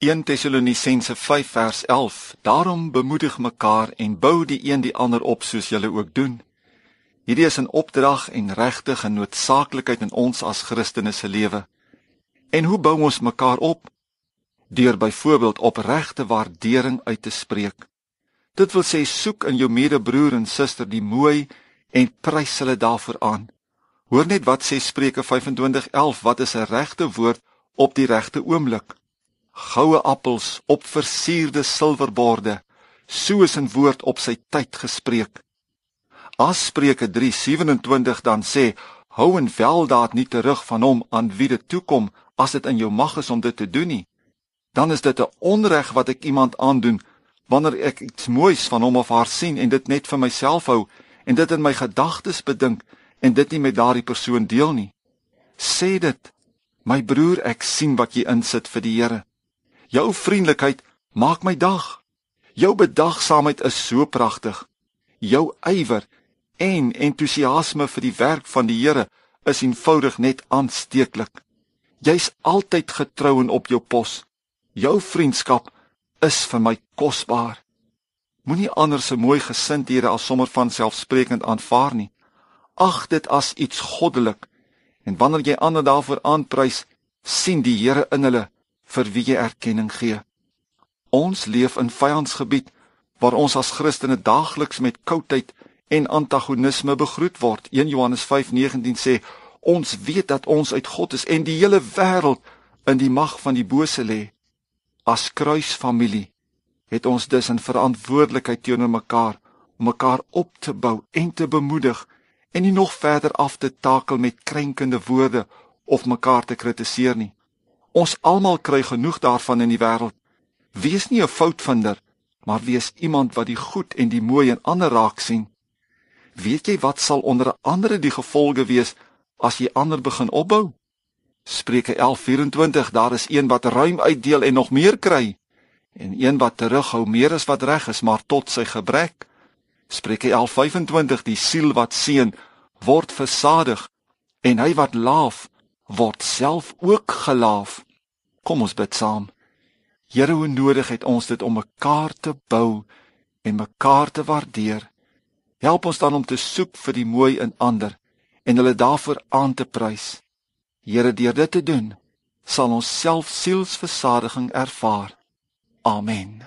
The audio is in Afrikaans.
1 Tessalonisense 5 vers 11 Daarom bemoedig mekaar en bou die een die ander op soos julle ook doen. Hierdie is 'n opdrag en regtig 'n noodsaaklikheid in ons as Christene se lewe. En hoe bou ons mekaar op? Deur byvoorbeeld opregte waardering uit te spreek. Dit wil sê soek in jou medebroer en suster die mooi en prys hulle daarvoor aan. Hoor net wat sê Spreuke 25:11, wat is 'n regte woord op die regte oomblik? Goue appels op versierde silverborde, so is 'n woord op sy tyd gespreek. As Spreuke 3:27 dan sê, hou en weldaad nie terug van hom aan wie dit toekom as dit in jou mag is om dit te doen nie, dan is dit 'n onreg wat ek iemand aandoen wanneer ek iets moois van hom of haar sien en dit net vir myself hou en dit in my gedagtes bedink en dit nie met daardie persoon deel nie. Sê dit, my broer, ek sien wat jy insit vir die Here. Jou vriendelikheid maak my dag. Jou bedagsaamheid is so pragtig. Jou ywer en entoesiasme vir die werk van die Here is eenvoudig net aansteeklik. Jy's altyd getrou en op jou pos. Jou vriendskap is vir my kosbaar. Moenie ander se mooi gesindhede as sommer van selfsprekend aanvaar nie. Ag dit as iets goddelik. En wanneer jy ander daarvoor aanprys, sien die Here in hulle vir wie jy erkenning gee. Ons leef in vyandsgebied waar ons as Christene daagliks met koudheid en antagonisme begroet word. 1 Johannes 5:19 sê ons weet dat ons uit God is en die hele wêreld in die mag van die bose lê. As kruisfamilie het ons dus 'n verantwoordelikheid teenoor mekaar om mekaar op te bou en te bemoedig en nie nog verder af te takel met krenkende woorde of mekaar te kritiseer nie. Ons almal kry genoeg daarvan in die wêreld. Wees nie 'n foutvinder, maar wees iemand wat die goed en die mooi in ander raak sien. Weet jy wat sal onder andere die gevolge wees as jy ander begin opbou? Spreuke 11:24 Daar is een wat ruim uitdeel en nog meer kry en een wat terughou meer as wat reg is maar tot sy gebrek Spreuke 11:25 Die siel wat seën word versadig en hy wat laaf word self ook gelaaf. Kom ons bid saam. Here hoe nodig het ons dit om mekaar te bou en mekaar te waardeer? Help ons dan om te soek vir die mooi in ander en hulle daarvoor aan te prys. Here deur dit te doen sal ons self sielsversadiging ervaar. Amen.